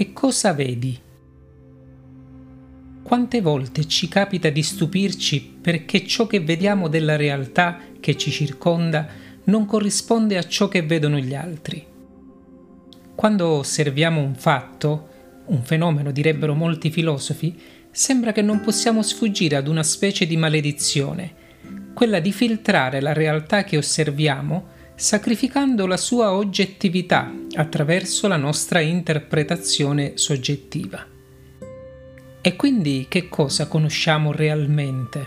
Che cosa vedi? Quante volte ci capita di stupirci perché ciò che vediamo della realtà che ci circonda non corrisponde a ciò che vedono gli altri. Quando osserviamo un fatto, un fenomeno direbbero molti filosofi, sembra che non possiamo sfuggire ad una specie di maledizione, quella di filtrare la realtà che osserviamo sacrificando la sua oggettività attraverso la nostra interpretazione soggettiva. E quindi che cosa conosciamo realmente?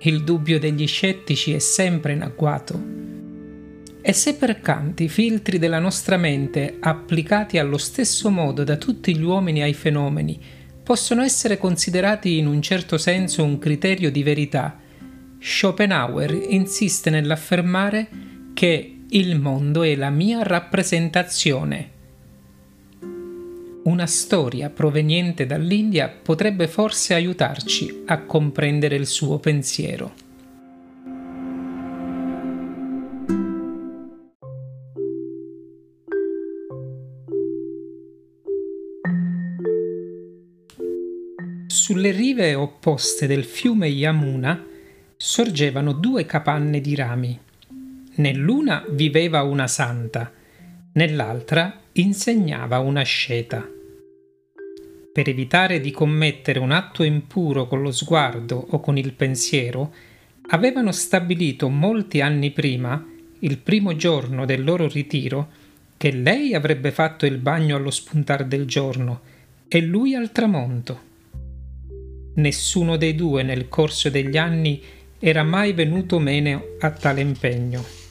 Il dubbio degli scettici è sempre in agguato. E se per Kant i filtri della nostra mente, applicati allo stesso modo da tutti gli uomini ai fenomeni, possono essere considerati in un certo senso un criterio di verità, Schopenhauer insiste nell'affermare che il mondo è la mia rappresentazione. Una storia proveniente dall'India potrebbe forse aiutarci a comprendere il suo pensiero. Sulle rive opposte del fiume Yamuna sorgevano due capanne di rami. Nell'una viveva una santa, nell'altra insegnava una sceta. Per evitare di commettere un atto impuro con lo sguardo o con il pensiero, avevano stabilito molti anni prima, il primo giorno del loro ritiro, che lei avrebbe fatto il bagno allo spuntar del giorno e lui al tramonto. Nessuno dei due nel corso degli anni era mai venuto meno a tale impegno.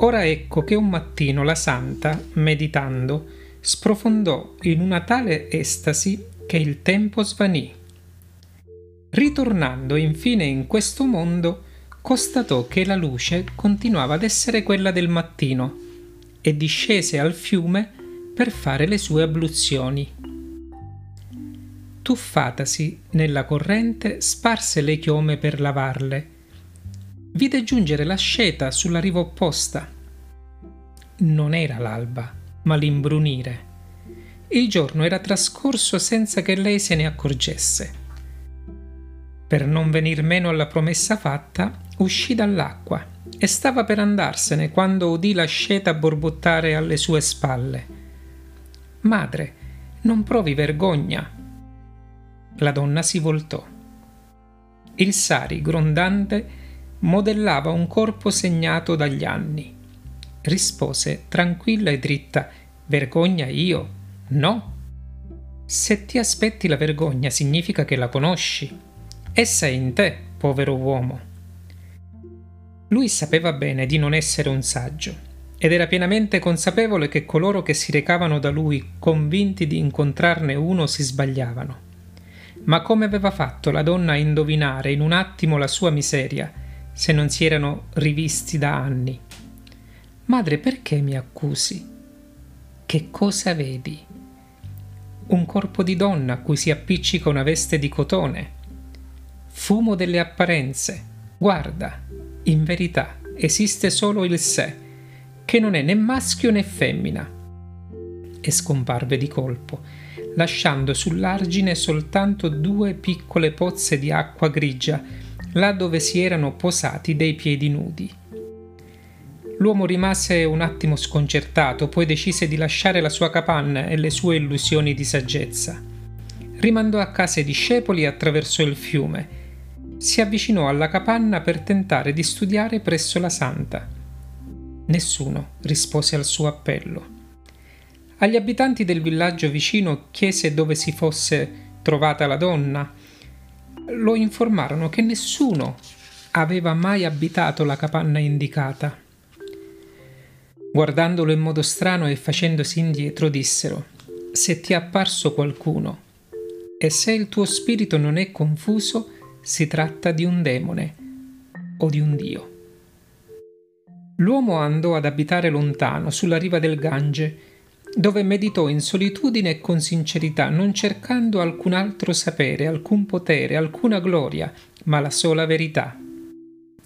Ora ecco che un mattino la santa, meditando, sprofondò in una tale estasi che il tempo svanì. Ritornando infine in questo mondo, constatò che la luce continuava ad essere quella del mattino e discese al fiume per fare le sue abluzioni tuffatasi nella corrente, sparse le chiome per lavarle. Vide giungere la sceta sulla riva opposta. Non era l'alba, ma l'imbrunire. Il giorno era trascorso senza che lei se ne accorgesse. Per non venir meno alla promessa fatta, uscì dall'acqua e stava per andarsene quando udì la sceta borbottare alle sue spalle. Madre, non provi vergogna, la donna si voltò. Il sari, grondante, modellava un corpo segnato dagli anni. Rispose tranquilla e dritta: Vergogna io? No. Se ti aspetti la vergogna significa che la conosci. Essa è in te, povero uomo. Lui sapeva bene di non essere un saggio ed era pienamente consapevole che coloro che si recavano da lui convinti di incontrarne uno si sbagliavano. Ma come aveva fatto la donna a indovinare in un attimo la sua miseria, se non si erano rivisti da anni? Madre, perché mi accusi? Che cosa vedi? Un corpo di donna a cui si appiccica una veste di cotone. Fumo delle apparenze. Guarda, in verità esiste solo il sé, che non è né maschio né femmina. E scomparve di colpo lasciando sull'argine soltanto due piccole pozze di acqua grigia, là dove si erano posati dei piedi nudi. L'uomo rimase un attimo sconcertato, poi decise di lasciare la sua capanna e le sue illusioni di saggezza. Rimandò a casa i discepoli e attraversò il fiume. Si avvicinò alla capanna per tentare di studiare presso la santa. Nessuno rispose al suo appello. Agli abitanti del villaggio vicino chiese dove si fosse trovata la donna. Lo informarono che nessuno aveva mai abitato la capanna indicata. Guardandolo in modo strano e facendosi indietro, dissero: Se ti è apparso qualcuno e se il tuo spirito non è confuso, si tratta di un demone o di un dio. L'uomo andò ad abitare lontano, sulla riva del Gange, dove meditò in solitudine e con sincerità, non cercando alcun altro sapere, alcun potere, alcuna gloria, ma la sola verità.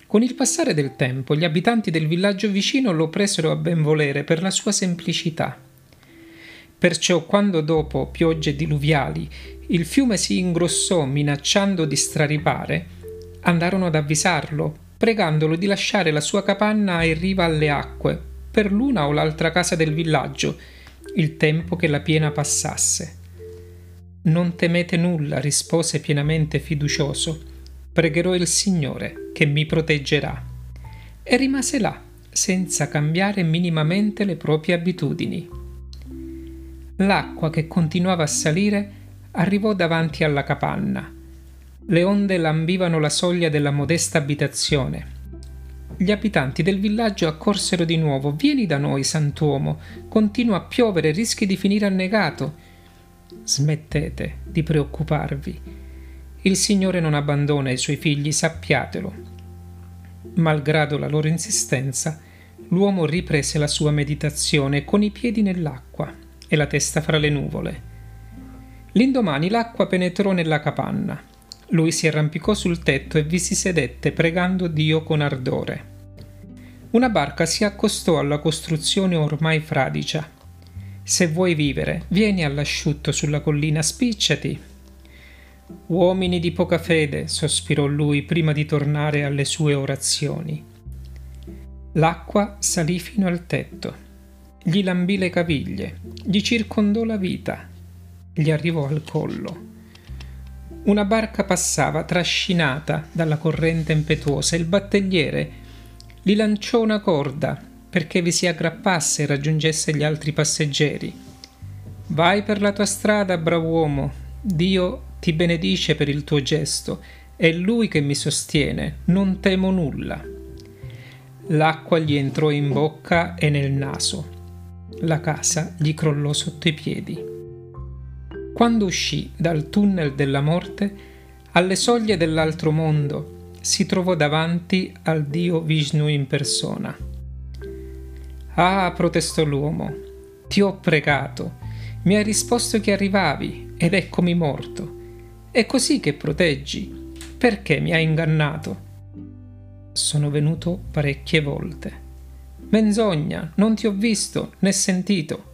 Con il passare del tempo gli abitanti del villaggio vicino lo presero a ben volere per la sua semplicità. Perciò quando dopo piogge diluviali il fiume si ingrossò minacciando di straripare, andarono ad avvisarlo, pregandolo di lasciare la sua capanna in riva alle acque, per l'una o l'altra casa del villaggio, il tempo che la piena passasse. Non temete nulla, rispose pienamente fiducioso. Pregherò il Signore, che mi proteggerà. E rimase là, senza cambiare minimamente le proprie abitudini. L'acqua che continuava a salire arrivò davanti alla capanna. Le onde lambivano la soglia della modesta abitazione. Gli abitanti del villaggio accorsero di nuovo. Vieni da noi, santuomo. Continua a piovere, rischi di finire annegato. Smettete di preoccuparvi. Il Signore non abbandona i suoi figli, sappiatelo. Malgrado la loro insistenza, l'uomo riprese la sua meditazione con i piedi nell'acqua e la testa fra le nuvole. L'indomani l'acqua penetrò nella capanna. Lui si arrampicò sul tetto e vi si sedette pregando Dio con ardore. Una barca si accostò alla costruzione ormai fradicia. Se vuoi vivere, vieni all'asciutto sulla collina, spicciati. Uomini di poca fede, sospirò lui prima di tornare alle sue orazioni. L'acqua salì fino al tetto gli lambì le caviglie, gli circondò la vita, gli arrivò al collo. Una barca passava trascinata dalla corrente impetuosa e il battelliere gli lanciò una corda perché vi si aggrappasse e raggiungesse gli altri passeggeri. Vai per la tua strada, bravo uomo. Dio ti benedice per il tuo gesto. È Lui che mi sostiene. Non temo nulla. L'acqua gli entrò in bocca e nel naso la casa gli crollò sotto i piedi. Quando uscì dal tunnel della morte, alle soglie dell'altro mondo, si trovò davanti al dio Vishnu in persona. Ah, protestò l'uomo, ti ho pregato, mi hai risposto che arrivavi ed eccomi morto. È così che proteggi. Perché mi hai ingannato? Sono venuto parecchie volte. Menzogna, non ti ho visto né sentito.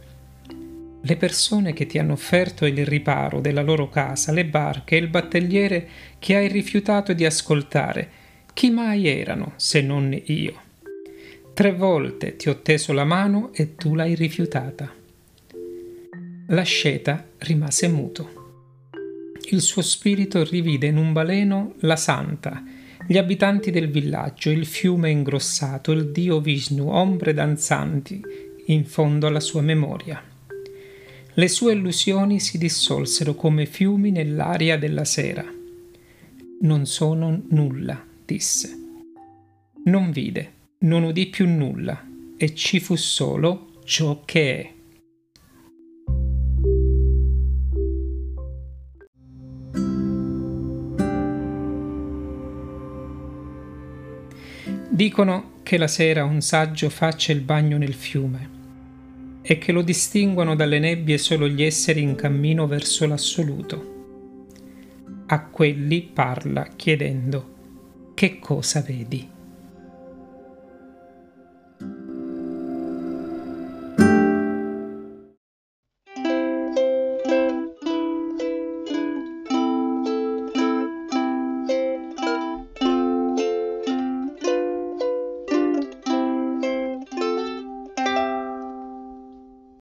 Le persone che ti hanno offerto il riparo della loro casa, le barche e il battelliere che hai rifiutato di ascoltare, chi mai erano se non io? Tre volte ti ho teso la mano e tu l'hai rifiutata. L'asceta rimase muto. Il suo spirito rivide in un baleno la santa, gli abitanti del villaggio, il fiume ingrossato, il dio Vishnu, ombre danzanti in fondo alla sua memoria. Le sue illusioni si dissolsero come fiumi nell'aria della sera. Non sono nulla, disse. Non vide, non udì più nulla, e ci fu solo ciò che è. Dicono che la sera un saggio faccia il bagno nel fiume e che lo distinguano dalle nebbie solo gli esseri in cammino verso l'assoluto. A quelli parla chiedendo che cosa vedi.